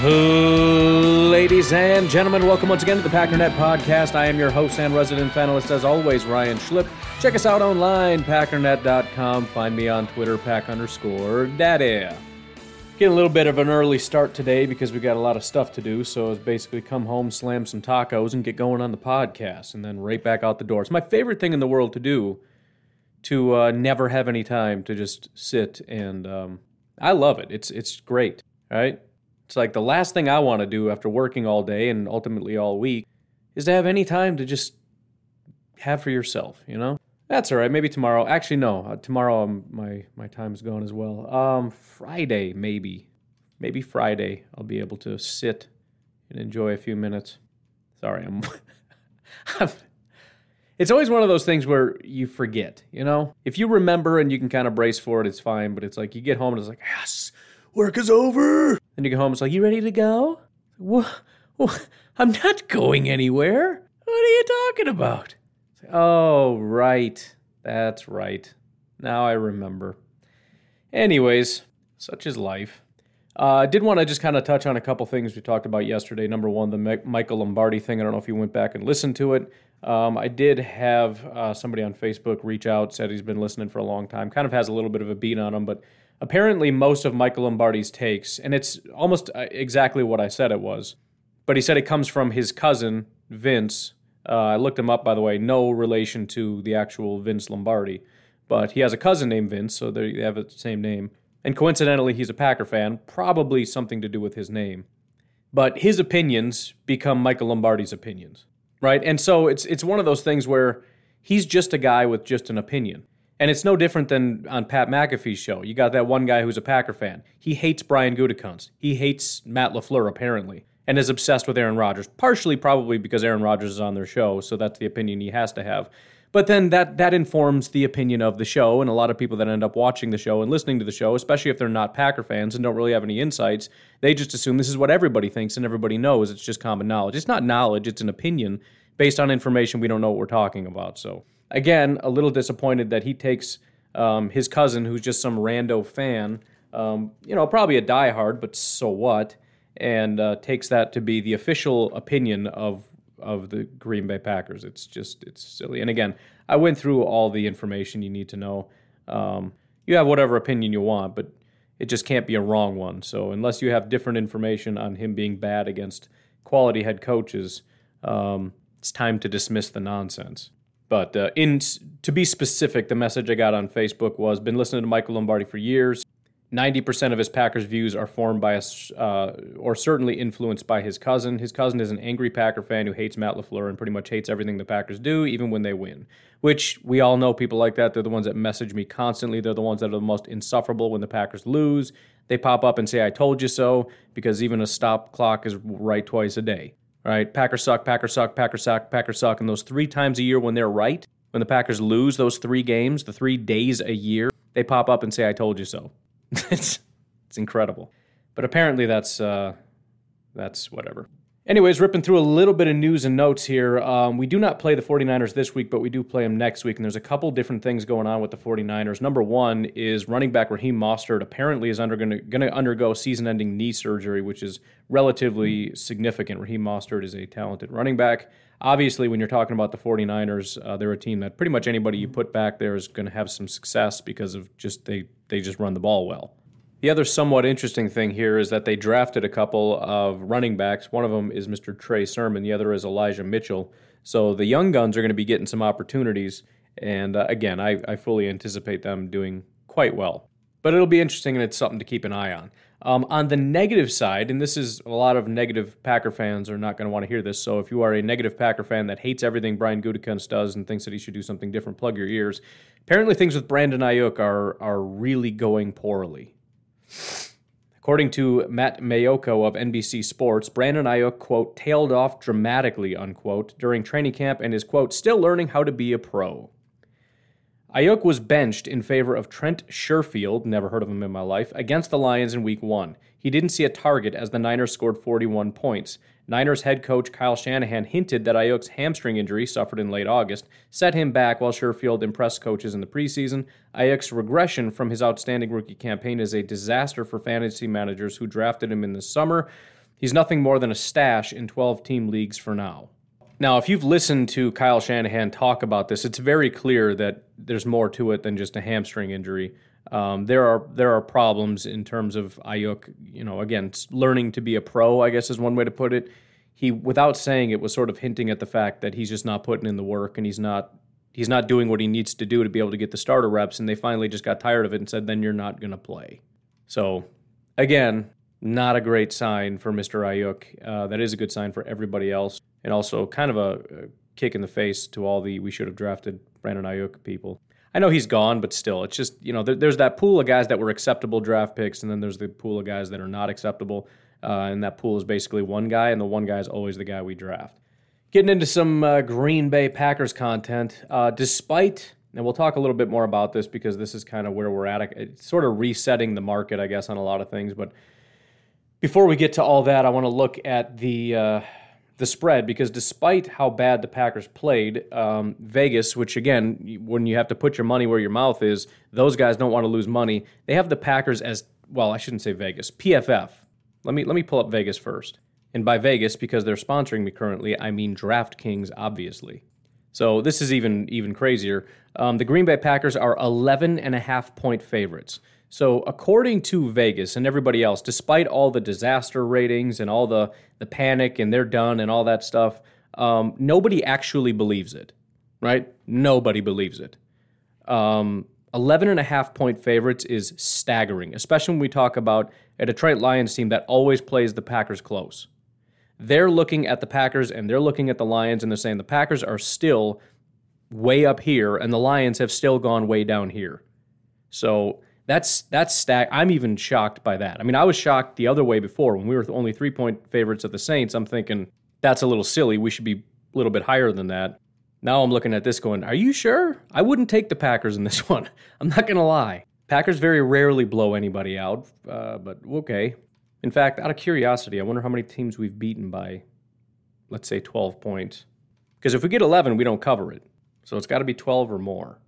Ladies and gentlemen, welcome once again to the Packernet Podcast. I am your host and resident panelist, as always, Ryan Schlip. Check us out online, packernet.com. Find me on Twitter, pack underscore daddy. Getting a little bit of an early start today because we got a lot of stuff to do. So it's basically come home, slam some tacos, and get going on the podcast, and then right back out the door. It's my favorite thing in the world to do. To uh, never have any time to just sit and um, I love it. It's it's great, right? It's like the last thing I want to do after working all day and ultimately all week is to have any time to just have for yourself, you know? That's all right. Maybe tomorrow. Actually, no. Uh, tomorrow um, my my time's gone as well. Um, Friday maybe, maybe Friday I'll be able to sit and enjoy a few minutes. Sorry, I'm. I'm it's always one of those things where you forget, you know? If you remember and you can kind of brace for it, it's fine. But it's like you get home and it's like, yes, work is over. Then you go home, it's like, you ready to go? I'm not going anywhere. What are you talking about? Like, oh, right. That's right. Now I remember. Anyways, such is life. Uh, I did want to just kind of touch on a couple things we talked about yesterday. Number one, the Mi- Michael Lombardi thing. I don't know if you went back and listened to it. Um, I did have uh, somebody on Facebook reach out, said he's been listening for a long time, kind of has a little bit of a beat on him, but apparently most of Michael Lombardi's takes, and it's almost uh, exactly what I said it was, but he said it comes from his cousin, Vince. Uh, I looked him up, by the way, no relation to the actual Vince Lombardi, but he has a cousin named Vince, so they have the same name. And coincidentally, he's a Packer fan, probably something to do with his name. But his opinions become Michael Lombardi's opinions, right? And so it's it's one of those things where he's just a guy with just an opinion. And it's no different than on Pat McAfee's show. You got that one guy who's a Packer fan. He hates Brian Gutekunst. He hates Matt LaFleur, apparently, and is obsessed with Aaron Rodgers, partially probably because Aaron Rodgers is on their show, so that's the opinion he has to have. But then that that informs the opinion of the show, and a lot of people that end up watching the show and listening to the show, especially if they're not Packer fans and don't really have any insights, they just assume this is what everybody thinks and everybody knows. It's just common knowledge. It's not knowledge; it's an opinion based on information we don't know what we're talking about. So again, a little disappointed that he takes um, his cousin, who's just some rando fan, um, you know, probably a diehard, but so what, and uh, takes that to be the official opinion of of the Green Bay Packers. It's just it's silly. And again, I went through all the information you need to know. Um, you have whatever opinion you want, but it just can't be a wrong one. So unless you have different information on him being bad against quality head coaches, um, it's time to dismiss the nonsense. But uh, in to be specific, the message I got on Facebook was: been listening to Michael Lombardi for years. 90% of his Packers views are formed by us, uh, or certainly influenced by his cousin. His cousin is an angry Packer fan who hates Matt LaFleur and pretty much hates everything the Packers do, even when they win. Which we all know people like that. They're the ones that message me constantly. They're the ones that are the most insufferable when the Packers lose. They pop up and say, I told you so, because even a stop clock is right twice a day. Right, Packers suck, Packers suck, Packers suck, Packers suck. And those three times a year when they're right, when the Packers lose those three games, the three days a year, they pop up and say, I told you so. it's it's incredible. But apparently that's uh, that's whatever. Anyways, ripping through a little bit of news and notes here. Um, we do not play the 49ers this week, but we do play them next week. And there's a couple different things going on with the 49ers. Number one is running back Raheem Mostert apparently is under going to undergo season ending knee surgery, which is relatively significant. Raheem Mostert is a talented running back. Obviously, when you're talking about the 49ers, uh, they're a team that pretty much anybody you put back there is going to have some success because of just they they just run the ball well. The other somewhat interesting thing here is that they drafted a couple of running backs. One of them is Mr. Trey Sermon, the other is Elijah Mitchell. So the young guns are going to be getting some opportunities. And uh, again, I, I fully anticipate them doing quite well. But it'll be interesting and it's something to keep an eye on. Um, on the negative side, and this is a lot of negative Packer fans are not going to want to hear this. So if you are a negative Packer fan that hates everything Brian Gutekunst does and thinks that he should do something different, plug your ears. Apparently, things with Brandon Aiyuk are are really going poorly. According to Matt Maiocco of NBC Sports, Brandon Aiyuk, quote, tailed off dramatically, unquote, during training camp and is, quote, still learning how to be a pro. Aiyuk was benched in favor of Trent Sherfield, never heard of him in my life, against the Lions in week one. He didn't see a target as the Niners scored 41 points. Niners head coach Kyle Shanahan hinted that Aiyuk's hamstring injury, suffered in late August, set him back while Sherfield impressed coaches in the preseason. Aiyuk's regression from his outstanding rookie campaign is a disaster for fantasy managers who drafted him in the summer. He's nothing more than a stash in 12 team leagues for now. Now, if you've listened to Kyle Shanahan talk about this, it's very clear that there's more to it than just a hamstring injury. Um, there are there are problems in terms of Aiyuk. You know, again, learning to be a pro, I guess is one way to put it. He, without saying it, was sort of hinting at the fact that he's just not putting in the work and he's not he's not doing what he needs to do to be able to get the starter reps. And they finally just got tired of it and said, "Then you're not going to play." So, again, not a great sign for Mr. Aiyuk. Uh, that is a good sign for everybody else and also kind of a, a kick in the face to all the we should have drafted Brandon Aiyuk people. I know he's gone, but still, it's just you know there, there's that pool of guys that were acceptable draft picks, and then there's the pool of guys that are not acceptable, uh, and that pool is basically one guy, and the one guy is always the guy we draft. Getting into some uh, Green Bay Packers content, uh, despite and we'll talk a little bit more about this because this is kind of where we're at. It's sort of resetting the market, I guess, on a lot of things. But before we get to all that, I want to look at the uh, the spread because despite how bad the Packers played, um, Vegas, which again, when you have to put your money where your mouth is, those guys don't want to lose money. They have the Packers as well. I shouldn't say Vegas. PFF. Let me let me pull up Vegas first. And by Vegas, because they're sponsoring me currently, I mean DraftKings, obviously. So this is even even crazier. Um, the Green Bay Packers are 11 and a half point favorites. So, according to Vegas and everybody else, despite all the disaster ratings and all the, the panic and they're done and all that stuff, um, nobody actually believes it, right? Nobody believes it. Um, 11 and a half point favorites is staggering, especially when we talk about a Detroit Lions team that always plays the Packers close. They're looking at the Packers and they're looking at the Lions and they're saying the Packers are still way up here and the Lions have still gone way down here. So, that's that's stack. I'm even shocked by that. I mean, I was shocked the other way before when we were only three point favorites of the Saints. I'm thinking that's a little silly. We should be a little bit higher than that. Now I'm looking at this going, are you sure? I wouldn't take the Packers in this one. I'm not to lie. Packers very rarely blow anybody out, uh, but okay. In fact, out of curiosity, I wonder how many teams we've beaten by, let's say, 12 points. Because if we get 11, we don't cover it. So it's got to be 12 or more.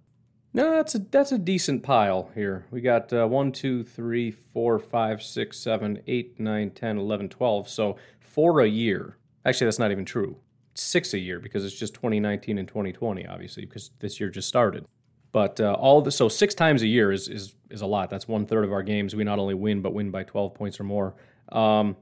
No, that's a that's a decent pile here. We got uh, 1, 2, 3, 4, 5, 6, 7, 8, 9, 10, 11, 12. So four a year. Actually, that's not even true. Six a year because it's just 2019 and 2020, obviously, because this year just started. But uh, all the so six times a year is is is a lot. That's one third of our games. We not only win but win by 12 points or more. Um,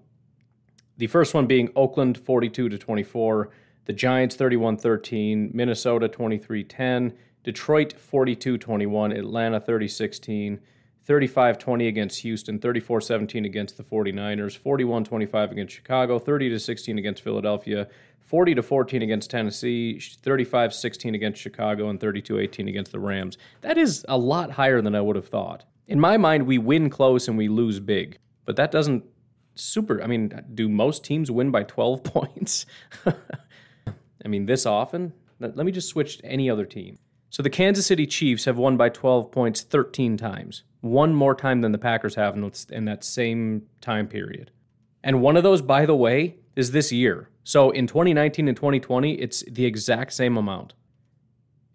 the first one being Oakland 42 to 24, the Giants 31-13, Minnesota 23-10. Detroit 42 21, Atlanta 30 16, 35 20 against Houston, 34 17 against the 49ers, 41 25 against Chicago, 30 to 16 against Philadelphia, 40 to 14 against Tennessee, 35 16 against Chicago, and 32 18 against the Rams. That is a lot higher than I would have thought. In my mind, we win close and we lose big, but that doesn't super. I mean, do most teams win by 12 points? I mean, this often? Let me just switch to any other team. So the Kansas City Chiefs have won by 12 points 13 times, one more time than the Packers have in that same time period. And one of those, by the way, is this year. So in 2019 and 2020, it's the exact same amount.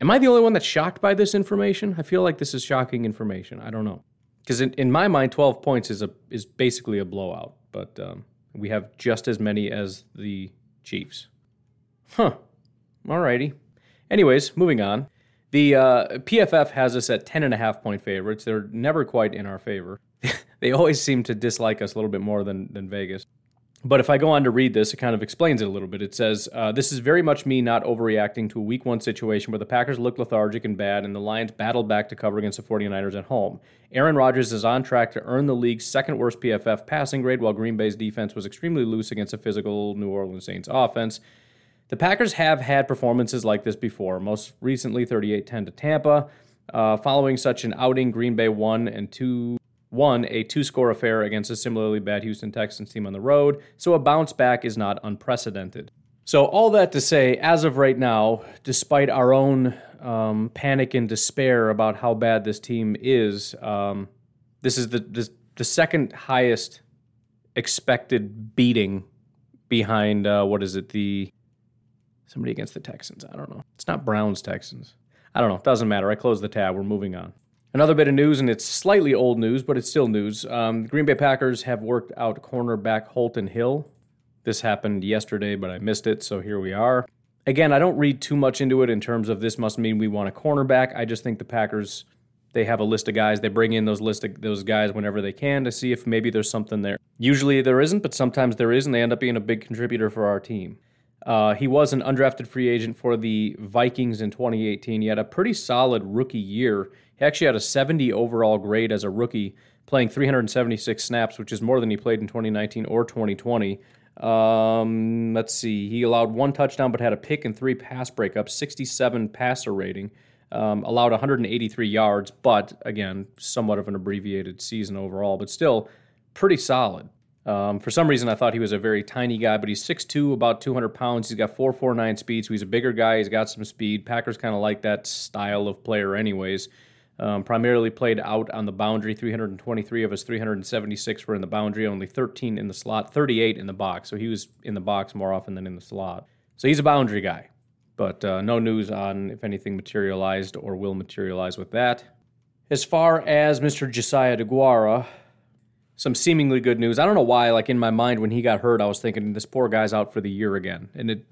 Am I the only one that's shocked by this information? I feel like this is shocking information. I don't know. Because in, in my mind, 12 points is a is basically a blowout, but um, we have just as many as the Chiefs. Huh. Alrighty. Anyways, moving on. The uh, PFF has us at 10 and a half point favorites. They're never quite in our favor. they always seem to dislike us a little bit more than, than Vegas. But if I go on to read this, it kind of explains it a little bit. It says, uh, This is very much me not overreacting to a week one situation where the Packers look lethargic and bad, and the Lions battled back to cover against the 49ers at home. Aaron Rodgers is on track to earn the league's second worst PFF passing grade, while Green Bay's defense was extremely loose against a physical New Orleans Saints offense. The Packers have had performances like this before, most recently 38 10 to Tampa. Uh, following such an outing, Green Bay won and two won a two score affair against a similarly bad Houston Texans team on the road, so a bounce back is not unprecedented. So, all that to say, as of right now, despite our own um, panic and despair about how bad this team is, um, this is the, the, the second highest expected beating behind, uh, what is it, the somebody against the Texans. I don't know. It's not Browns Texans. I don't know. It doesn't matter. I closed the tab. We're moving on. Another bit of news, and it's slightly old news, but it's still news. Um, the Green Bay Packers have worked out cornerback Holton Hill. This happened yesterday, but I missed it, so here we are. Again, I don't read too much into it in terms of this must mean we want a cornerback. I just think the Packers they have a list of guys. They bring in those list of those guys whenever they can to see if maybe there's something there. Usually there isn't, but sometimes there is, and they end up being a big contributor for our team. Uh, he was an undrafted free agent for the Vikings in 2018. He had a pretty solid rookie year. He actually had a 70 overall grade as a rookie, playing 376 snaps, which is more than he played in 2019 or 2020. Um, let's see. He allowed one touchdown, but had a pick and three pass breakups, 67 passer rating, um, allowed 183 yards, but again, somewhat of an abbreviated season overall, but still pretty solid. Um, for some reason, I thought he was a very tiny guy, but he's 6'2, about 200 pounds. He's got 449 speed, so he's a bigger guy. He's got some speed. Packers kind of like that style of player, anyways. Um, primarily played out on the boundary. 323 of his 376 were in the boundary, only 13 in the slot, 38 in the box. So he was in the box more often than in the slot. So he's a boundary guy, but uh, no news on if anything materialized or will materialize with that. As far as Mr. Josiah DeGuara, some seemingly good news. I don't know why, like in my mind when he got hurt, I was thinking this poor guy's out for the year again. And it,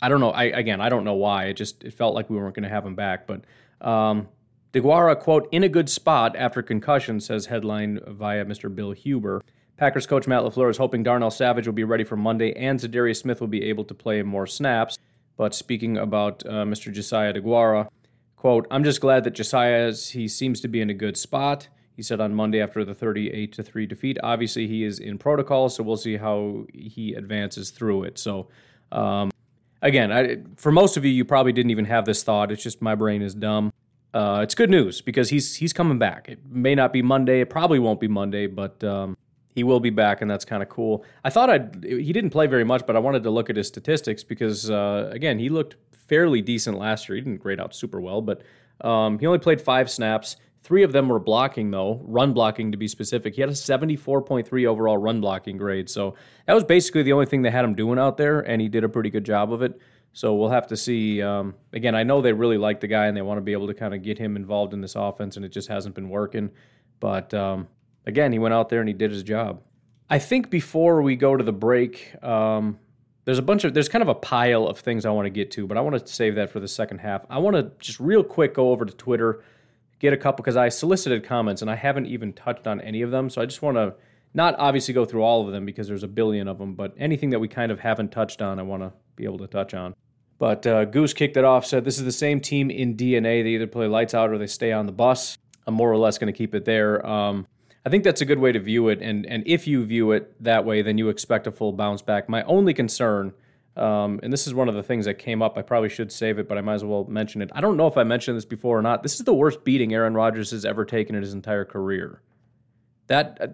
I don't know. I again, I don't know why. It just it felt like we weren't going to have him back. But um, DeGuara quote in a good spot after concussion says headline via Mr. Bill Huber. Packers coach Matt LaFleur is hoping Darnell Savage will be ready for Monday and Za'Darius Smith will be able to play more snaps. But speaking about uh, Mr. Josiah DeGuara, quote, I'm just glad that Josiah is, he seems to be in a good spot. He said on Monday after the 38 to 3 defeat. Obviously, he is in protocol, so we'll see how he advances through it. So, um, again, I, for most of you, you probably didn't even have this thought. It's just my brain is dumb. Uh, it's good news because he's he's coming back. It may not be Monday. It probably won't be Monday, but um, he will be back, and that's kind of cool. I thought I'd he didn't play very much, but I wanted to look at his statistics because uh, again, he looked fairly decent last year. He didn't grade out super well, but um, he only played five snaps. Three of them were blocking, though, run blocking to be specific. He had a 74.3 overall run blocking grade. So that was basically the only thing they had him doing out there, and he did a pretty good job of it. So we'll have to see. Um, again, I know they really like the guy and they want to be able to kind of get him involved in this offense, and it just hasn't been working. But um, again, he went out there and he did his job. I think before we go to the break, um, there's a bunch of there's kind of a pile of things I want to get to, but I want to save that for the second half. I want to just real quick go over to Twitter get a couple because I solicited comments and I haven't even touched on any of them. So I just want to not obviously go through all of them because there's a billion of them, but anything that we kind of haven't touched on, I want to be able to touch on. But uh, Goose kicked it off, said this is the same team in DNA. They either play lights out or they stay on the bus. I'm more or less going to keep it there. Um, I think that's a good way to view it. And, and if you view it that way, then you expect a full bounce back. My only concern um, and this is one of the things that came up. I probably should save it, but I might as well mention it. I don't know if I mentioned this before or not. This is the worst beating Aaron Rodgers has ever taken in his entire career. That uh,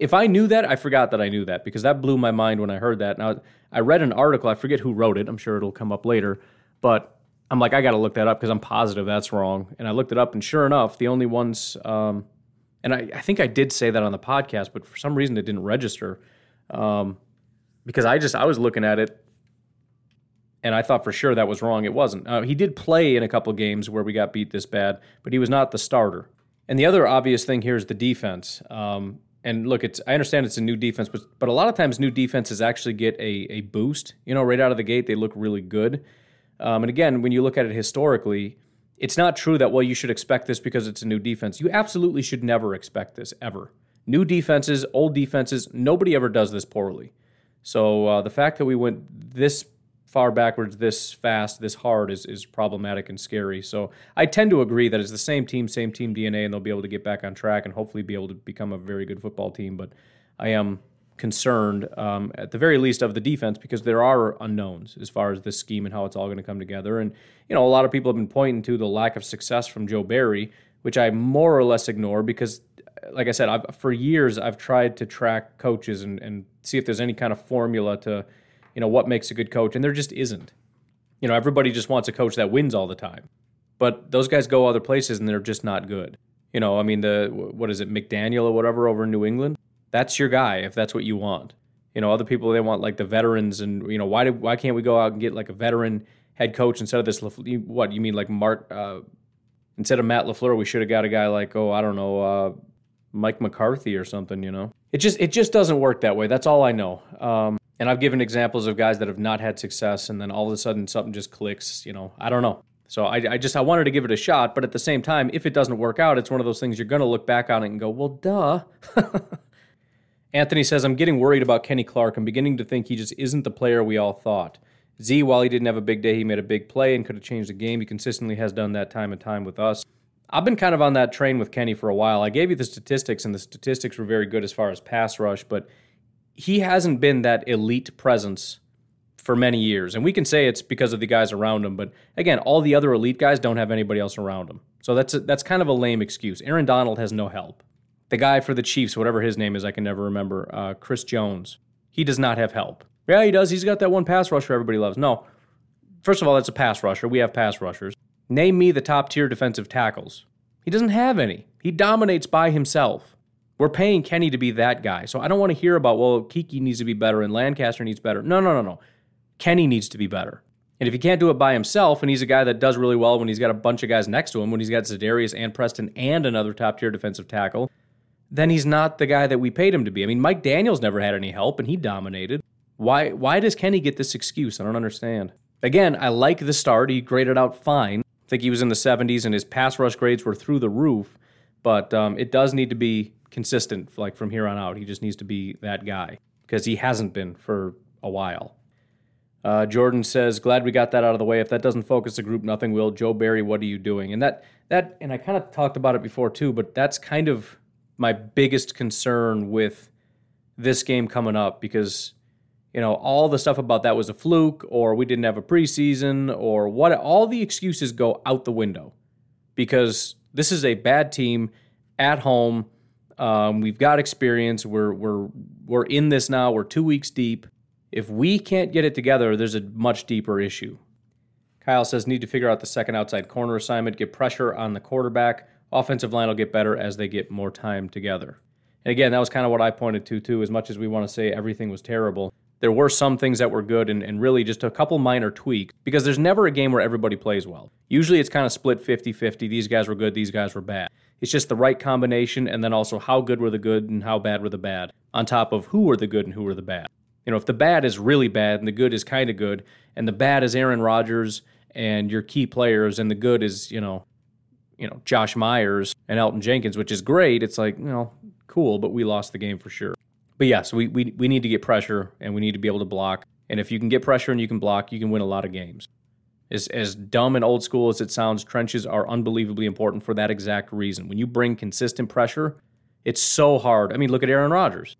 if I knew that, I forgot that I knew that because that blew my mind when I heard that. Now I read an article. I forget who wrote it. I'm sure it'll come up later, but I'm like I got to look that up because I'm positive that's wrong. And I looked it up, and sure enough, the only ones. Um, and I, I, think I did say that on the podcast, but for some reason it didn't register. Um, because I just I was looking at it and I thought for sure that was wrong. It wasn't. Uh, he did play in a couple games where we got beat this bad, but he was not the starter. And the other obvious thing here is the defense. Um, and look, it's I understand it's a new defense, but but a lot of times new defenses actually get a a boost. You know, right out of the gate, they look really good. Um, and again, when you look at it historically, it's not true that well you should expect this because it's a new defense. You absolutely should never expect this ever. New defenses, old defenses, nobody ever does this poorly. So uh, the fact that we went this far backwards this fast, this hard is, is problematic and scary. So I tend to agree that it's the same team, same team DNA, and they'll be able to get back on track and hopefully be able to become a very good football team. But I am concerned, um, at the very least, of the defense because there are unknowns as far as this scheme and how it's all going to come together. And, you know, a lot of people have been pointing to the lack of success from Joe Barry, which I more or less ignore because, like I said, I've, for years I've tried to track coaches and, and see if there's any kind of formula to, you know, what makes a good coach. And there just isn't. You know, everybody just wants a coach that wins all the time. But those guys go other places and they're just not good. You know, I mean, the, what is it, McDaniel or whatever over in New England? that's your guy if that's what you want. You know, other people they want like the veterans, and you know why do why can't we go out and get like a veteran head coach instead of this? What you mean like Mark? Uh, instead of Matt Lafleur, we should have got a guy like oh I don't know uh, Mike McCarthy or something. You know, it just it just doesn't work that way. That's all I know. Um, and I've given examples of guys that have not had success, and then all of a sudden something just clicks. You know, I don't know. So I, I, just I wanted to give it a shot, but at the same time, if it doesn't work out, it's one of those things you're going to look back on it and go, well, duh. Anthony says, I'm getting worried about Kenny Clark. I'm beginning to think he just isn't the player we all thought. Z, while he didn't have a big day, he made a big play and could have changed the game. He consistently has done that time and time with us. I've been kind of on that train with Kenny for a while. I gave you the statistics, and the statistics were very good as far as pass rush, but he hasn't been that elite presence for many years. And we can say it's because of the guys around him, but again, all the other elite guys don't have anybody else around him. So that's a, that's kind of a lame excuse. Aaron Donald has no help the guy for the Chiefs, whatever his name is, I can never remember, uh, Chris Jones. He does not have help. Yeah, he does. He's got that one pass rusher everybody loves. No. First of all, that's a pass rusher. We have pass rushers. Name me the top tier defensive tackles. He doesn't have any. He dominates by himself. We're paying Kenny to be that guy. So I don't want to hear about, well, Keke needs to be better and Lancaster needs better. No, no, no, no. Kenny needs to be better. And if he can't do it by himself, and he's a guy that does really well when he's got a bunch of guys next to him, when he's got Za'Darius and Preston and another top tier defensive tackle, then he's not the guy that we paid him to be. I mean, Mike Daniels never had any help and he dominated. Why why does Kenny get this excuse? I don't understand. Again, I like the start. He graded out fine. I think he was in the 70s and his pass rush grades were through the roof, but um, it does need to be consistent like from here on out. He just needs to be that guy because he hasn't been for a while. Uh, Jordan says, "Glad we got that out of the way. If that doesn't focus the group, nothing will." Joe Barry, what are you doing? And that that and I kind of talked about it before too, but that's kind of my biggest concern with this game coming up because you know all the stuff about that was a fluke or we didn't have a preseason or what all the excuses go out the window because this is a bad team at home um, we've got experience we're we're we're in this now we're two weeks deep if we can't get it together there's a much deeper issue kyle says need to figure out the second outside corner assignment get pressure on the quarterback offensive line will get better as they get more time together. And again, that was kind of what I pointed to, too. As much as we want to say everything was terrible, there were some things that were good and, and really just a couple minor tweaks because there's never a game where everybody plays well. Usually it's kind of split 50 50. These guys were good, these guys were bad. It's just the right combination, and then also how good were the good and how bad were the bad, on top of who were the good and who were the bad. You know, if the bad is really bad and the good is kind of good, and the bad is Aaron Rodgers and your key players, and the good is, you know, you know, Josh Myers and Elgton Jenkins, which is great. It's like, you know, cool, but we lost the game for sure. But yeah, so we, we, we need to get pressure and we need to be able to block. And if you can get pressure and you can block, you can win a lot of games. As, as dumb and old school as it sounds, trenches are unbelievably important for that exact reason. When you bring consistent pressure, it's so hard. I mean, look at Aaron Rodgers.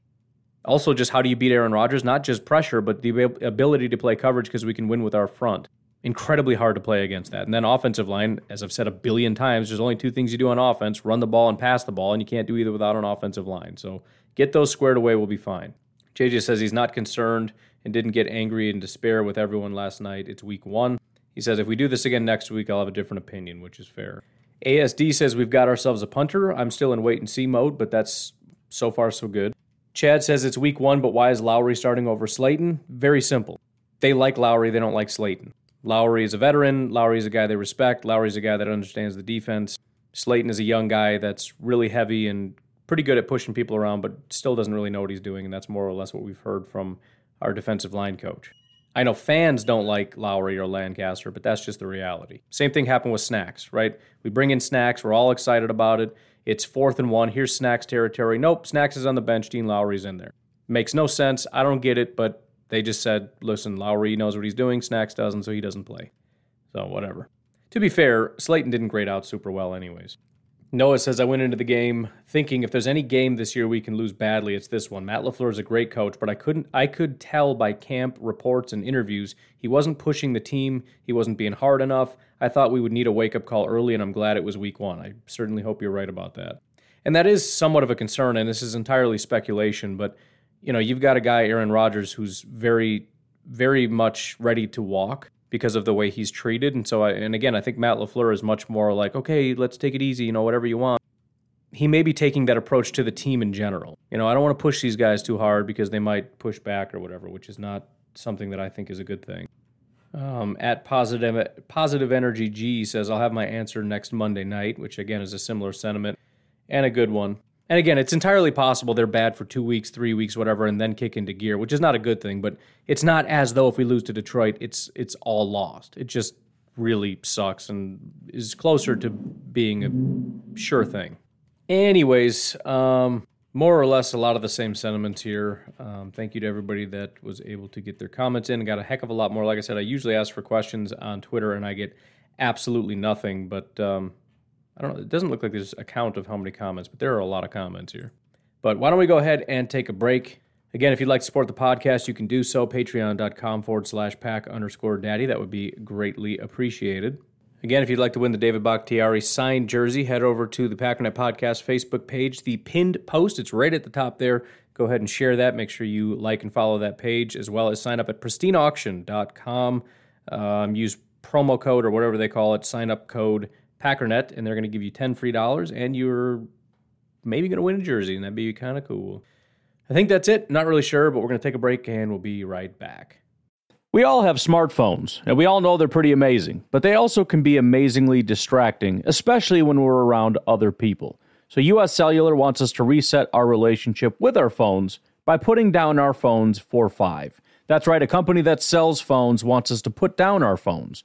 Also, just how do you beat Aaron Rodgers? Not just pressure, but the ability to play coverage because we can win with our front incredibly hard to play against that. And then offensive line, as I've said a billion times, there's only two things you do on offense run the ball and pass the ball, and you can't do either without an offensive line. So get those squared away, we'll be fine. JJ says he's not concerned and didn't get angry and despair with everyone last night. It's week one. He says if we do this again next week, I'll have a different opinion, which is fair. ASD says we've got ourselves a punter. I'm still in wait and see mode, but that's so far so good. Chad says it's week one, but why is Lowry starting over Slaton? Very simple. They like Lowry, they don't like Slaton. Lowry is a veteran. Lowry is a guy they respect. Lowry is a guy that understands the defense. Slaton is a young guy that's really heavy and pretty good at pushing people around, but still doesn't really know what he's doing. And that's more or less what we've heard from our defensive line coach. I know fans don't like Lowry or Lancaster, but that's just the reality. Same thing happened with Snacks, right? We bring in Snacks, we're all excited about it. It's fourth and one. Here's Snacks territory. Nope, Snacks is on the bench. Dean Lowry's in there. Makes no sense. I don't get it, but They just said, listen, Lowry knows what he's doing, Snacks doesn't, so he doesn't play. So whatever. To be fair, Slaton didn't grade out super well, anyways. Noah says, I went into the game thinking if there's any game this year we can lose badly, it's this one. Matt LaFleur is a great coach, but I couldn't I could tell by camp reports and interviews he wasn't pushing the team, he wasn't being hard enough. I thought we would need a wake-up call early, and I'm glad it was week one. I certainly hope you're right about that. And that is somewhat of a concern, and this is entirely speculation, but you know, you've got a guy, Aaron Rodgers, who's very, very much ready to walk because of the way he's treated. And so, I, and again, I think Matt LaFleur is much more like, okay, let's take it easy, you know, whatever you want. He may be taking that approach to the team in general. You know, I don't want to push these guys too hard because they might push back or whatever, which is not something that I think is a good thing. Um, at positive positive energy G says I'll have my answer next Monday night, which again is a similar sentiment and a good one. And again, it's entirely possible they're bad for two weeks, three weeks, whatever, and then kick into gear, which is not a good thing. But it's not as though if we lose to Detroit, it's it's all lost. It just really sucks and is closer to being a sure thing. Anyways, um, more or less a lot of the same sentiments here. Um, thank you to everybody that was able to get their comments in. Got a heck of a lot more. Like I said, I usually ask for questions on Twitter and I get absolutely nothing, but um, I don't know. It doesn't look like there's a count of how many comments, but there are a lot of comments here. But why don't we go ahead and take a break? Again, if you'd like to support the podcast, you can do so. Patreon.com forward slash pack underscore daddy. That would be greatly appreciated. Again, if you'd like to win the David Bakhtiari signed jersey, head over to the Packernet Podcast Facebook page, the pinned post. It's right at the top there. Go ahead and share that. Make sure you like and follow that page, as well as sign up at pristineauction.com. Um, use promo code or whatever they call it, sign up code Packernet, and they're going to give you 10 free dollars, and you're maybe going to win a jersey, and that'd be kind of cool. I think that's it. Not really sure, but we're going to take a break, and we'll be right back. We all have smartphones, and we all know they're pretty amazing, but they also can be amazingly distracting, especially when we're around other people. So, US Cellular wants us to reset our relationship with our phones by putting down our phones for five. That's right, a company that sells phones wants us to put down our phones.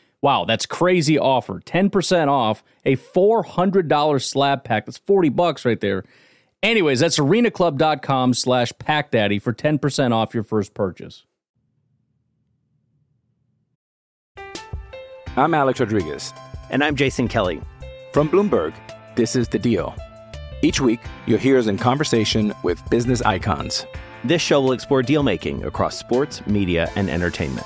Wow, that's crazy offer. 10% off a $400 slab pack. That's 40 bucks right there. Anyways, that's arenaclub.com slash packdaddy for 10% off your first purchase. I'm Alex Rodriguez. And I'm Jason Kelly. From Bloomberg, this is The Deal. Each week, you'll hear us in conversation with business icons. This show will explore deal making across sports, media, and entertainment.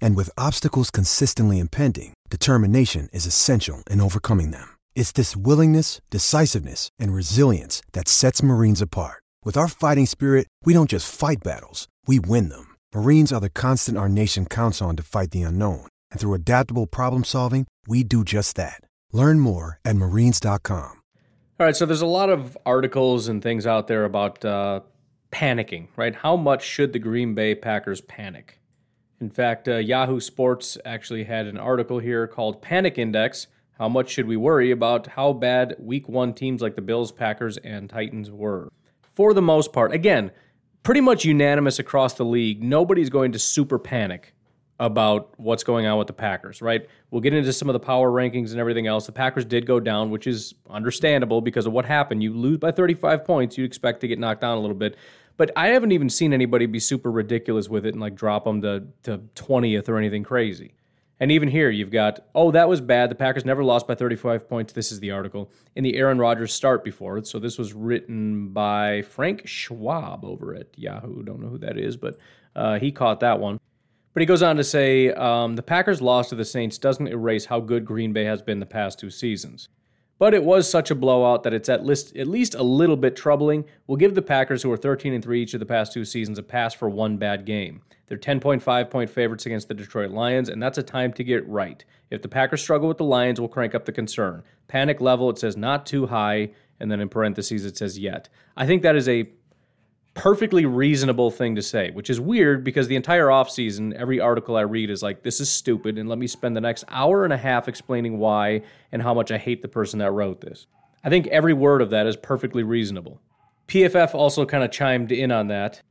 And with obstacles consistently impending, determination is essential in overcoming them. It's this willingness, decisiveness, and resilience that sets Marines apart. With our fighting spirit, we don't just fight battles, we win them. Marines are the constant our nation counts on to fight the unknown. And through adaptable problem solving, we do just that. Learn more at marines.com. All right, so there's a lot of articles and things out there about uh, panicking, right? How much should the Green Bay Packers panic? In fact, uh, Yahoo Sports actually had an article here called Panic Index How Much Should We Worry About How Bad Week One teams like the Bills, Packers, and Titans were? For the most part, again, pretty much unanimous across the league, nobody's going to super panic about what's going on with the Packers, right? We'll get into some of the power rankings and everything else. The Packers did go down, which is understandable because of what happened. You lose by 35 points, you'd expect to get knocked down a little bit. But I haven't even seen anybody be super ridiculous with it and like drop them to, to 20th or anything crazy. And even here, you've got, oh, that was bad. The Packers never lost by 35 points. This is the article in the Aaron Rodgers start before. it. So this was written by Frank Schwab over at Yahoo. Don't know who that is, but uh, he caught that one. But he goes on to say um, the Packers' loss to the Saints doesn't erase how good Green Bay has been the past two seasons. But it was such a blowout that it's at least, at least a little bit troubling. We'll give the Packers, who are 13 and 3 each of the past two seasons, a pass for one bad game. They're 10.5 point favorites against the Detroit Lions, and that's a time to get right. If the Packers struggle with the Lions, we'll crank up the concern. Panic level, it says not too high, and then in parentheses, it says yet. I think that is a perfectly reasonable thing to say, which is weird because the entire offseason, every article I read is like, this is stupid, and let me spend the next hour and a half explaining why and how much I hate the person that wrote this. I think every word of that is perfectly reasonable. PFF also kind of chimed in on that.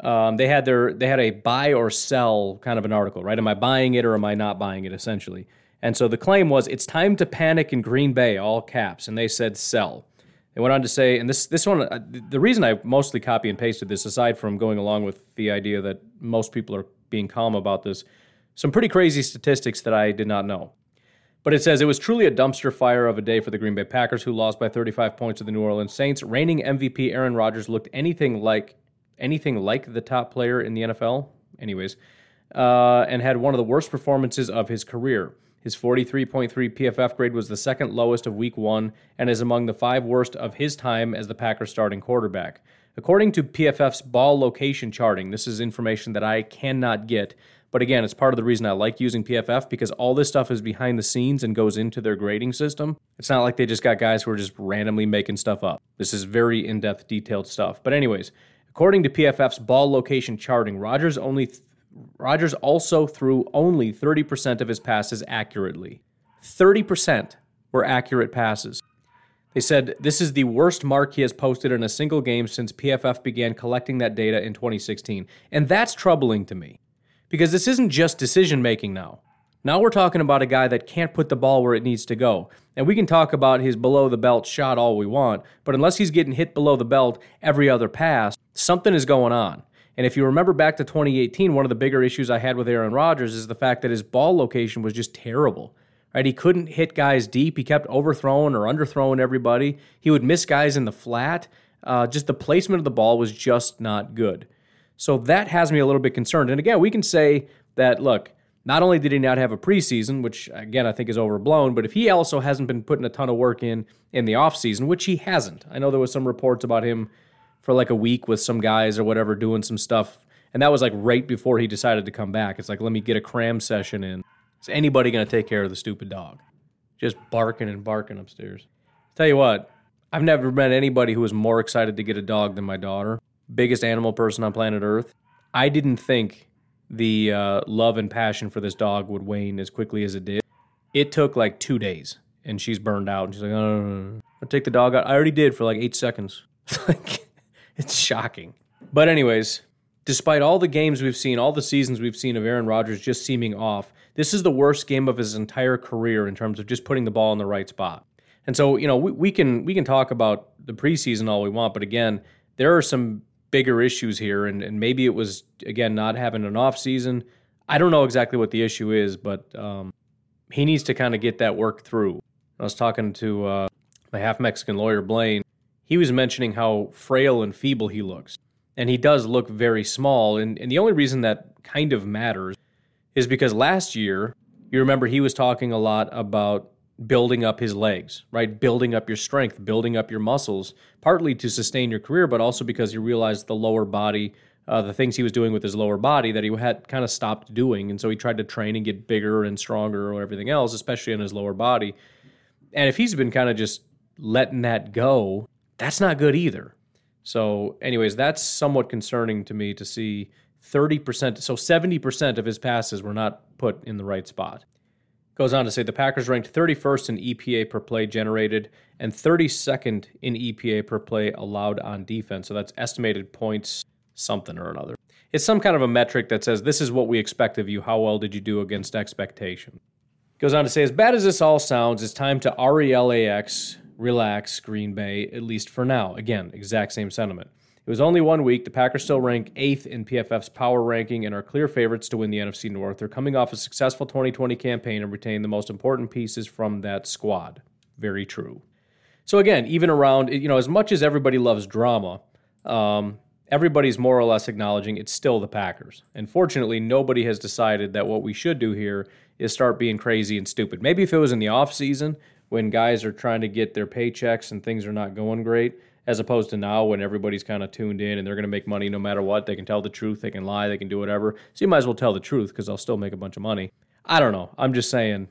Um, they had their they had a buy or sell kind of an article, right? Am I buying it or am I not buying it? Essentially, and so the claim was it's time to panic in Green Bay, all caps, and they said sell. They went on to say, and this this one, uh, the reason I mostly copy and pasted this, aside from going along with the idea that most people are being calm about this, some pretty crazy statistics that I did not know. But it says it was truly a dumpster fire of a day for the Green Bay Packers, who lost by 35 points to the New Orleans Saints. Reigning MVP Aaron Rodgers looked anything like anything like the top player in the NFL, anyways, uh, and had one of the worst performances of his career. His 43.3 PFF grade was the second lowest of week one and is among the five worst of his time as the Packers starting quarterback. According to PFF's ball location charting, this is information that I cannot get, but again, it's part of the reason I like using PFF because all this stuff is behind the scenes and goes into their grading system. It's not like they just got guys who are just randomly making stuff up. This is very in depth, detailed stuff. But, anyways, according to PFF's ball location charting, Rodgers only Rodgers also threw only 30% of his passes accurately. 30% were accurate passes. They said this is the worst mark he has posted in a single game since PFF began collecting that data in 2016. And that's troubling to me because this isn't just decision making now. Now we're talking about a guy that can't put the ball where it needs to go. And we can talk about his below the belt shot all we want, but unless he's getting hit below the belt every other pass, something is going on. And if you remember back to 2018, one of the bigger issues I had with Aaron Rodgers is the fact that his ball location was just terrible. Right? He couldn't hit guys deep. He kept overthrowing or underthrowing everybody. He would miss guys in the flat. Uh, just the placement of the ball was just not good. So that has me a little bit concerned. And again, we can say that, look, not only did he not have a preseason, which again I think is overblown, but if he also hasn't been putting a ton of work in in the offseason, which he hasn't. I know there was some reports about him for like a week with some guys or whatever doing some stuff. And that was like right before he decided to come back. It's like, let me get a cram session in. Is anybody going to take care of the stupid dog? Just barking and barking upstairs. Tell you what, I've never met anybody who was more excited to get a dog than my daughter. Biggest animal person on planet Earth. I didn't think the uh, love and passion for this dog would wane as quickly as it did. It took like two days, and she's burned out. And she's like, oh, no, no, no. I'll take the dog out. I already did for like eight seconds. like, it's shocking. But, anyways, despite all the games we've seen, all the seasons we've seen of Aaron Rodgers just seeming off, this is the worst game of his entire career in terms of just putting the ball in the right spot. And so, you know, we, we can we can talk about the preseason all we want, but again, there are some bigger issues here, and, and maybe it was again not having an off season. I don't know exactly what the issue is, but um, he needs to kind of get that work through. I was talking to uh, my half Mexican lawyer Blaine, he was mentioning how frail and feeble he looks. And he does look very small. And, and the only reason that kind of matters is because last year, you remember he was talking a lot about building up his legs, right? Building up your strength, building up your muscles, partly to sustain your career, but also because he realized the lower body, uh, the things he was doing with his lower body that he had kind of stopped doing. And so he tried to train and get bigger and stronger or everything else, especially in his lower body. And if he's been kind of just letting that go, that's not good either. So, anyways, that's somewhat concerning to me to see 30%, so 70% of his passes were not put in the right spot. Goes on to say the Packers ranked 31st in EPA per play generated and 32nd in EPA per play allowed on defense. So that's estimated points something or another. It's some kind of a metric that says this is what we expect of you. How well did you do against expectation? Goes on to say, as bad as this all sounds, it's time to RELAX, relax Green Bay, at least for now. Again, exact same sentiment. It was only one week. The Packers still rank eighth in PFF's power ranking and are clear favorites to win the NFC North. They're coming off a successful 2020 campaign and retain the most important pieces from that squad. Very true. So again, even around you know, as much as everybody loves drama, um, everybody's more or less acknowledging it's still the Packers. And fortunately, nobody has decided that what we should do here is start being crazy and stupid. Maybe if it was in the off season when guys are trying to get their paychecks and things are not going great, as opposed to now when everybody's kind of tuned in and they're going to make money no matter what. They can tell the truth, they can lie, they can do whatever. So you might as well tell the truth because they'll still make a bunch of money. I don't know. I'm just saying,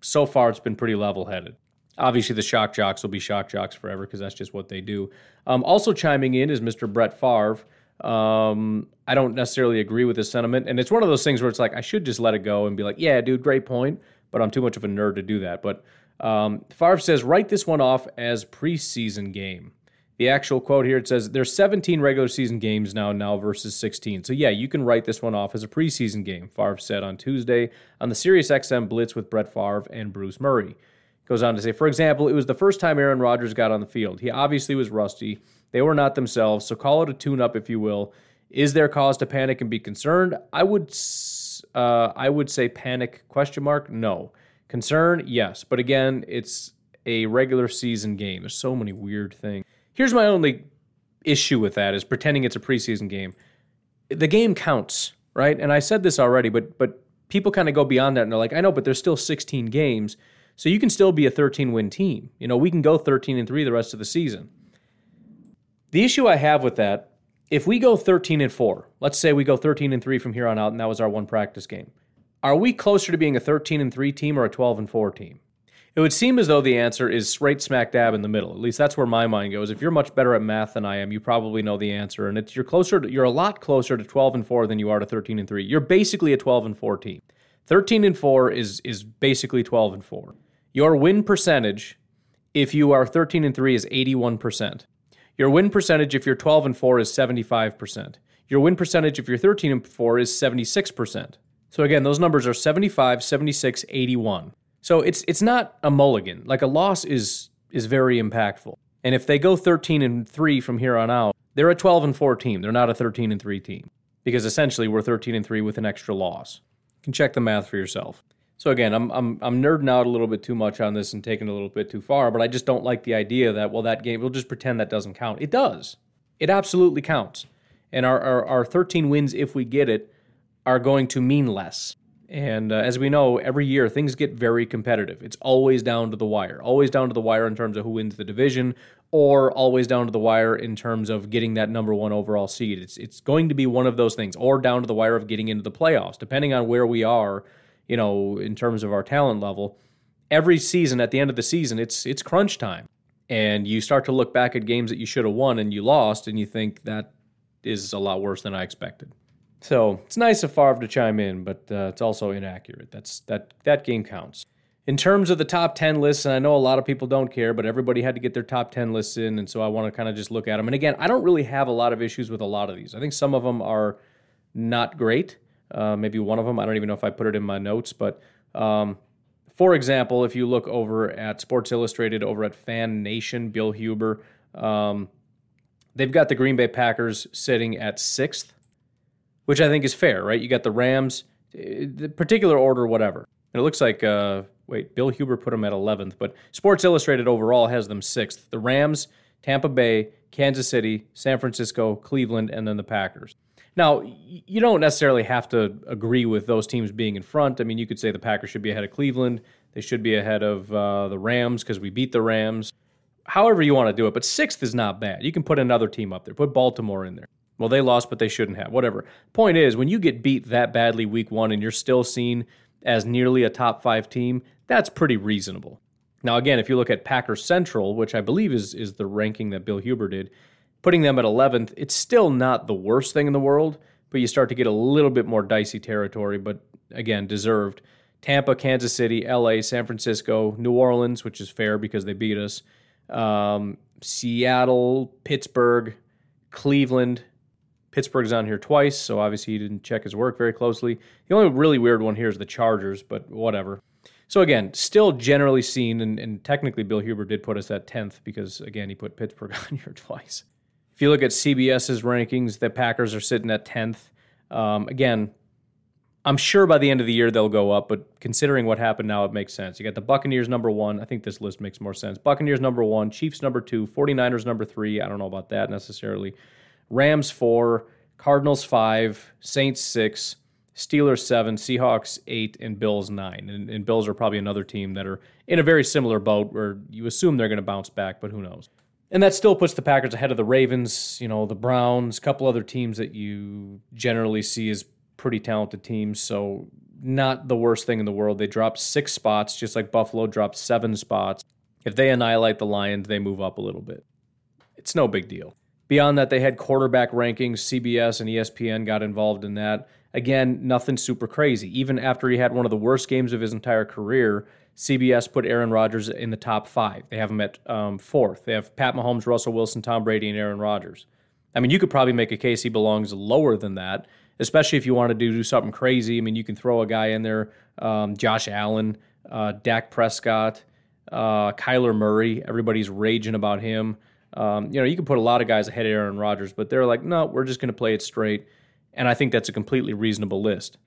so far it's been pretty level headed. Obviously, the shock jocks will be shock jocks forever because that's just what they do. Um, also chiming in is Mr. Brett Favre. Um, I don't necessarily agree with his sentiment, and it's one of those things where it's like I should just let it go and be like, "Yeah, dude, great point," but I'm too much of a nerd to do that. But um, Favre says, "Write this one off as preseason game." The actual quote here it says there's 17 regular season games now now versus 16. So yeah, you can write this one off as a preseason game. Favre said on Tuesday on the Sirius XM Blitz with Brett Favre and Bruce Murray. Goes on to say, for example, it was the first time Aaron Rodgers got on the field. He obviously was rusty. They were not themselves, so call it a tune-up if you will. Is there cause to panic and be concerned? I would, uh, I would say panic question mark. No, concern yes, but again, it's a regular season game. There's so many weird things. Here's my only issue with that is pretending it's a preseason game. The game counts, right? And I said this already, but but people kind of go beyond that and they're like, I know, but there's still 16 games. So you can still be a 13 win team. You know, we can go 13 and 3 the rest of the season. The issue I have with that, if we go 13 and 4, let's say we go 13 and 3 from here on out, and that was our one practice game, are we closer to being a 13 and 3 team or a 12 and 4 team? It would seem as though the answer is right smack dab in the middle. At least that's where my mind goes. If you're much better at math than I am, you probably know the answer, and it's you're closer. To, you're a lot closer to 12 and 4 than you are to 13 and 3. You're basically a 12 and 4 team. 13 and 4 is is basically 12 and 4. Your win percentage, if you are 13 and 3, is 81%. Your win percentage if you're 12 and 4 is 75%. Your win percentage if you're 13 and 4 is 76%. So again, those numbers are 75, 76, 81. So it's it's not a mulligan. Like a loss is is very impactful. And if they go 13 and 3 from here on out, they're a 12 and 4 team. They're not a 13 and 3 team because essentially we're 13 and 3 with an extra loss. You can check the math for yourself. So again, I'm I'm I'm nerding out a little bit too much on this and taking a little bit too far, but I just don't like the idea that well that game we'll just pretend that doesn't count. It does. It absolutely counts. And our our, our 13 wins if we get it are going to mean less. And uh, as we know, every year things get very competitive. It's always down to the wire. Always down to the wire in terms of who wins the division or always down to the wire in terms of getting that number 1 overall seed. It's it's going to be one of those things or down to the wire of getting into the playoffs depending on where we are you know, in terms of our talent level, every season at the end of the season, it's it's crunch time. And you start to look back at games that you should have won and you lost, and you think that is a lot worse than I expected. So it's nice of Favre to chime in, but uh, it's also inaccurate. That's that that game counts. In terms of the top 10 lists, and I know a lot of people don't care, but everybody had to get their top 10 lists in, and so I want to kind of just look at them. And again, I don't really have a lot of issues with a lot of these. I think some of them are not great. Uh, maybe one of them. I don't even know if I put it in my notes, but um, for example, if you look over at Sports Illustrated, over at Fan Nation, Bill Huber, um, they've got the Green Bay Packers sitting at sixth, which I think is fair, right? You got the Rams, eh, the particular order, whatever. And it looks like, uh, wait, Bill Huber put them at 11th, but Sports Illustrated overall has them sixth. The Rams, Tampa Bay, Kansas City, San Francisco, Cleveland, and then the Packers. Now, you don't necessarily have to agree with those teams being in front. I mean, you could say the Packers should be ahead of Cleveland. They should be ahead of uh, the Rams because we beat the Rams. However, you want to do it, but sixth is not bad. You can put another team up there. Put Baltimore in there. Well, they lost, but they shouldn't have. Whatever. Point is, when you get beat that badly week one and you're still seen as nearly a top five team, that's pretty reasonable. Now, again, if you look at Packers Central, which I believe is is the ranking that Bill Huber did, putting them at 11th, it's still not the worst thing in the world, but you start to get a little bit more dicey territory, but again, deserved. Tampa, Kansas City, LA, San Francisco, New Orleans, which is fair because they beat us, um, Seattle, Pittsburgh, Cleveland, Pittsburgh's on here twice, so obviously he didn't check his work very closely. The only really weird one here is the Chargers, but whatever. So again, still generally seen, and, and technically Bill Huber did put us at 10th because, again, he put Pittsburgh on here twice. If you look at CBS's rankings, the Packers are sitting at 10th. Um, again, I'm sure by the end of the year they'll go up, but considering what happened now, it makes sense. You got the Buccaneers number one. I think this list makes more sense. Buccaneers number one, Chiefs number two, 49ers number three. I don't know about that necessarily. Rams four, Cardinals five, Saints six, Steelers seven, Seahawks eight, and Bills nine. And, and Bills are probably another team that are in a very similar boat where you assume they're going to bounce back, but who knows? And that still puts the Packers ahead of the Ravens, you know, the Browns, a couple other teams that you generally see as pretty talented teams. So not the worst thing in the world. They dropped six spots, just like Buffalo dropped seven spots. If they annihilate the Lions, they move up a little bit. It's no big deal. Beyond that, they had quarterback rankings. CBS and ESPN got involved in that. Again, nothing super crazy. Even after he had one of the worst games of his entire career, CBS put Aaron Rodgers in the top five. They have him at um, fourth. They have Pat Mahomes, Russell Wilson, Tom Brady, and Aaron Rodgers. I mean, you could probably make a case he belongs lower than that, especially if you wanted to do something crazy. I mean, you can throw a guy in there, um, Josh Allen, uh, Dak Prescott, uh, Kyler Murray. Everybody's raging about him. Um, you know, you can put a lot of guys ahead of Aaron Rodgers, but they're like, no, we're just going to play it straight. And I think that's a completely reasonable list.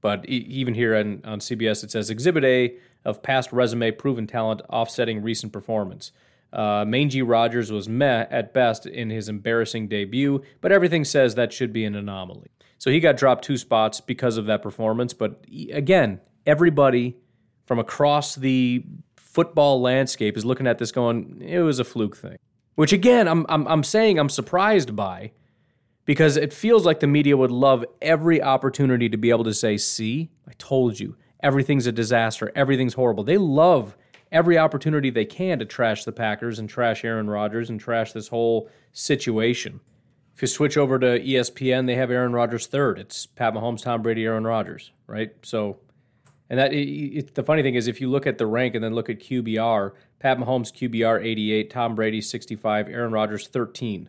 But e- even here on, on CBS, it says Exhibit A of past resume proven talent offsetting recent performance. Uh, Mangy Rodgers was meh at best in his embarrassing debut, but everything says that should be an anomaly. So he got dropped two spots because of that performance. But again, everybody from across the football landscape is looking at this going, it was a fluke thing. Which again, I'm, I'm, I'm saying I'm surprised by because it feels like the media would love every opportunity to be able to say, see, I told you, everything's a disaster, everything's horrible. They love every opportunity they can to trash the Packers and trash Aaron Rodgers and trash this whole situation. If you switch over to ESPN, they have Aaron Rodgers third. It's Pat Mahomes, Tom Brady, Aaron Rodgers, right? So, and that it, it, the funny thing is, if you look at the rank and then look at QBR, Pat Mahomes QBR 88, Tom Brady 65, Aaron Rodgers 13,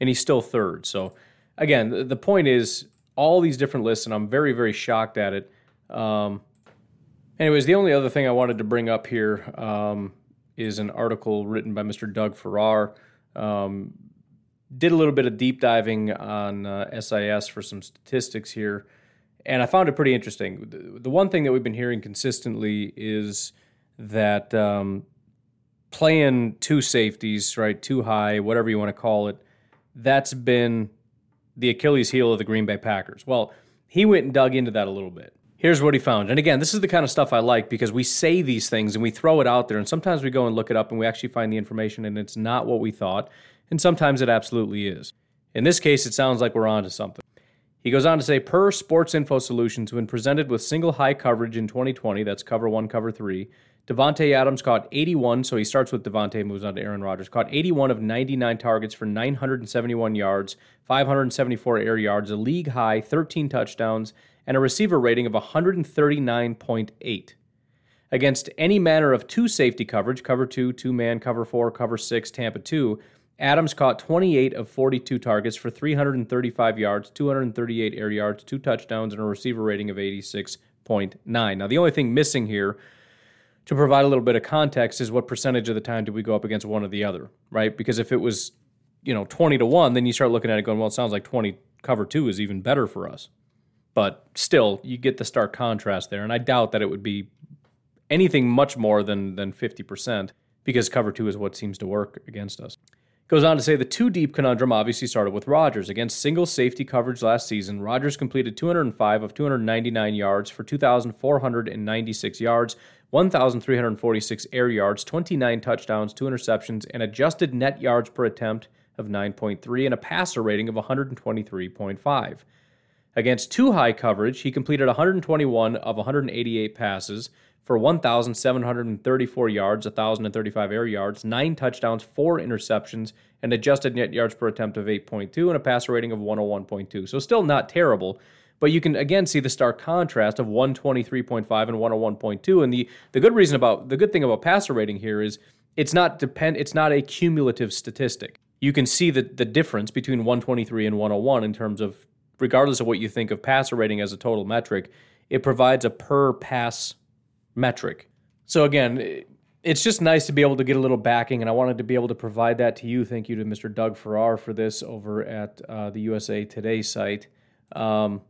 and he's still third. So, again, the, point is all these different lists, and I'm very, very shocked at it. Um, anyways, the only other thing I wanted to bring up here um, is an article written by Mr. Doug Farrar. Um, did a little bit of deep diving on uh, SIS for some statistics here, and I found it pretty interesting. The, the one thing that we've been hearing consistently is that um, playing two safeties, right, two high, whatever you want to call it, that's been the Achilles heel of the Green Bay Packers. Well, he went and dug into that a little bit. Here's what he found. And again, this is the kind of stuff I like because we say these things and we throw it out there, and sometimes we go and look it up and we actually find the information and it's not what we thought, and sometimes it absolutely is. In this case, it sounds like we're on to something. He goes on to say, per Sports Info Solutions, when presented with single high coverage in 2020, that's cover one, cover three, Davante Adams caught 81, so he starts with Davante, moves on to Aaron Rodgers. Caught 81 of 99 targets for 971 yards, 574 air yards, a league high 13 touchdowns, and a receiver rating of 139.8. Against any manner of two safety coverage, cover two, two man, cover four, cover six, Tampa two, Adams caught 28 of 42 targets for 335 yards, 238 air yards, two touchdowns, and a receiver rating of 86.9. Now, the only thing missing here to provide a little bit of context is what percentage of the time do we go up against one or the other, right? Because if it was, you know, 20 to 1, then you start looking at it going, well, it sounds like 20 cover 2 is even better for us. But still, you get the stark contrast there, and I doubt that it would be anything much more than than 50% because cover 2 is what seems to work against us. Goes on to say the two deep conundrum obviously started with Rodgers. Against single safety coverage last season, Rodgers completed 205 of 299 yards for 2,496 yards, 1,346 air yards, 29 touchdowns, two interceptions, and adjusted net yards per attempt of 9.3 and a passer rating of 123.5. Against two high coverage, he completed 121 of 188 passes for 1,734 yards, 1,035 air yards, 9 touchdowns, 4 interceptions, and adjusted net yards per attempt of 8.2 and a passer rating of 101.2. So still not terrible, but you can again see the stark contrast of 123.5 and 101.2. And the the good reason about the good thing about passer rating here is it's not depend it's not a cumulative statistic. you can see the, the difference between 123 and 101 in terms of, regardless of what you think of passer rating as a total metric, it provides a per pass metric. So again, it's just nice to be able to get a little backing, and I wanted to be able to provide that to you. Thank you to Mr. Doug Farrar for this over at uh, the USA Today site. Um,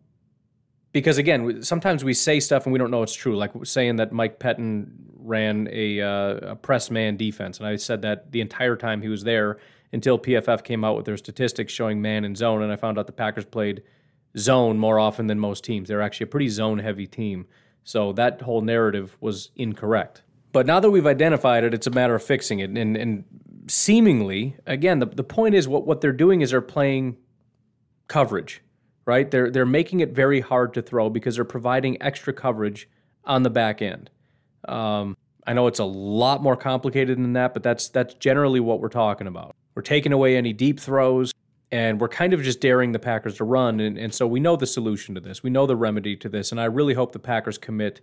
because again, sometimes we say stuff and we don't know it's true. Like saying that Mike Pettine ran a, uh, a press man defense, and I said that the entire time he was there until PFF came out with their statistics showing man and zone, and I found out the Packers played zone more often than most teams. They're actually a pretty zone heavy team. So that whole narrative was incorrect. But now that we've identified it, it's a matter of fixing it. And, and seemingly, again, the, the point is what, what they're doing is they're playing coverage, right? They're, they're making it very hard to throw because they're providing extra coverage on the back end. Um, I know it's a lot more complicated than that, but that's that's generally what we're talking about. We're taking away any deep throws, and we're kind of just daring the Packers to run. And, and so we know the solution to this. We know the remedy to this. And I really hope the Packers commit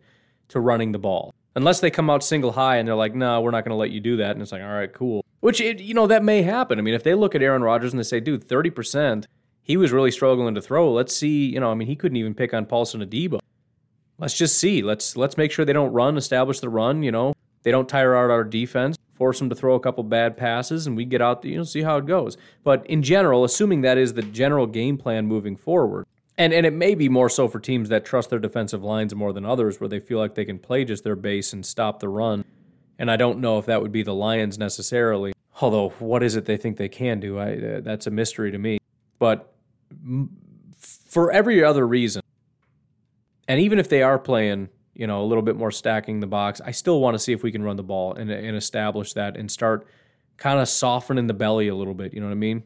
to running the ball. Unless they come out single high and they're like, no, we're not going to let you do that. And it's like, all right, cool. Which, it, you know, that may happen. I mean, if they look at Aaron Rodgers and they say, dude, 30%, he was really struggling to throw. Let's see, you know, I mean, he couldn't even pick on Paulson Adebo. Let's just see. Let's let's make sure they don't run, establish the run, you know. They don't tire out our defense, force them to throw a couple bad passes, and we get out, you know, see how it goes. But in general, assuming that is the general game plan moving forward, and and it may be more so for teams that trust their defensive lines more than others, where they feel like they can play just their base and stop the run. And I don't know if that would be the Lions necessarily. Although, what is it they think they can do? I, uh, that's a mystery to me. But for every other reason, and even if they are playing, you know, a little bit more stacking the box, I still want to see if we can run the ball and, and establish that and start kind of softening the belly a little bit. You know what I mean?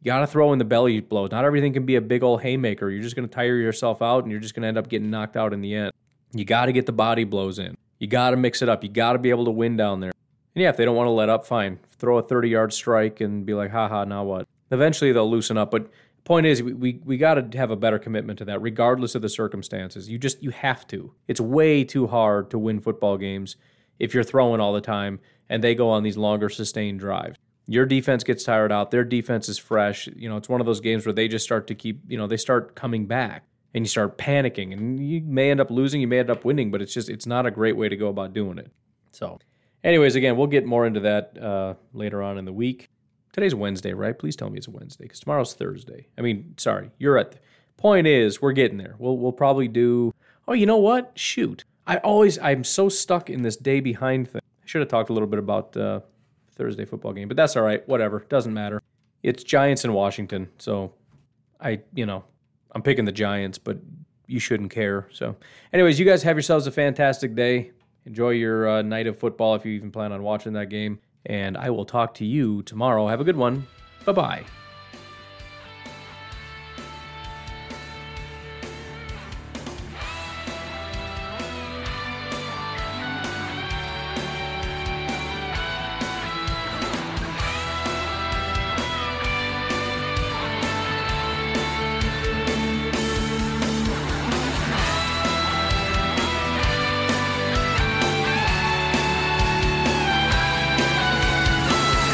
You got to throw in the belly blows. Not everything can be a big old haymaker. You're just going to tire yourself out and you're just going to end up getting knocked out in the end. You got to get the body blows in. You got to mix it up. You got to be able to win down there. And yeah, if they don't want to let up, fine. Throw a 30 yard strike and be like, haha, now what? Eventually they'll loosen up. But point is, we, we, we got to have a better commitment to that, regardless of the circumstances. You just, you have to. It's way too hard to win football games if you're throwing all the time and they go on these longer sustained drives. Your defense gets tired out. Their defense is fresh. You know, it's one of those games where they just start to keep, you know, they start coming back and you start panicking and you may end up losing, you may end up winning, but it's just, it's not a great way to go about doing it. So, anyways, again, we'll get more into that uh, later on in the week. Today's Wednesday, right? Please tell me it's Wednesday because tomorrow's Thursday. I mean, sorry, you're at the point is we're getting there. We'll, we'll probably do, oh, you know what? Shoot. I always, I'm so stuck in this day behind thing. I should have talked a little bit about, uh, Thursday football game, but that's all right. Whatever. Doesn't matter. It's Giants in Washington. So I, you know, I'm picking the Giants, but you shouldn't care. So, anyways, you guys have yourselves a fantastic day. Enjoy your uh, night of football if you even plan on watching that game. And I will talk to you tomorrow. Have a good one. Bye bye.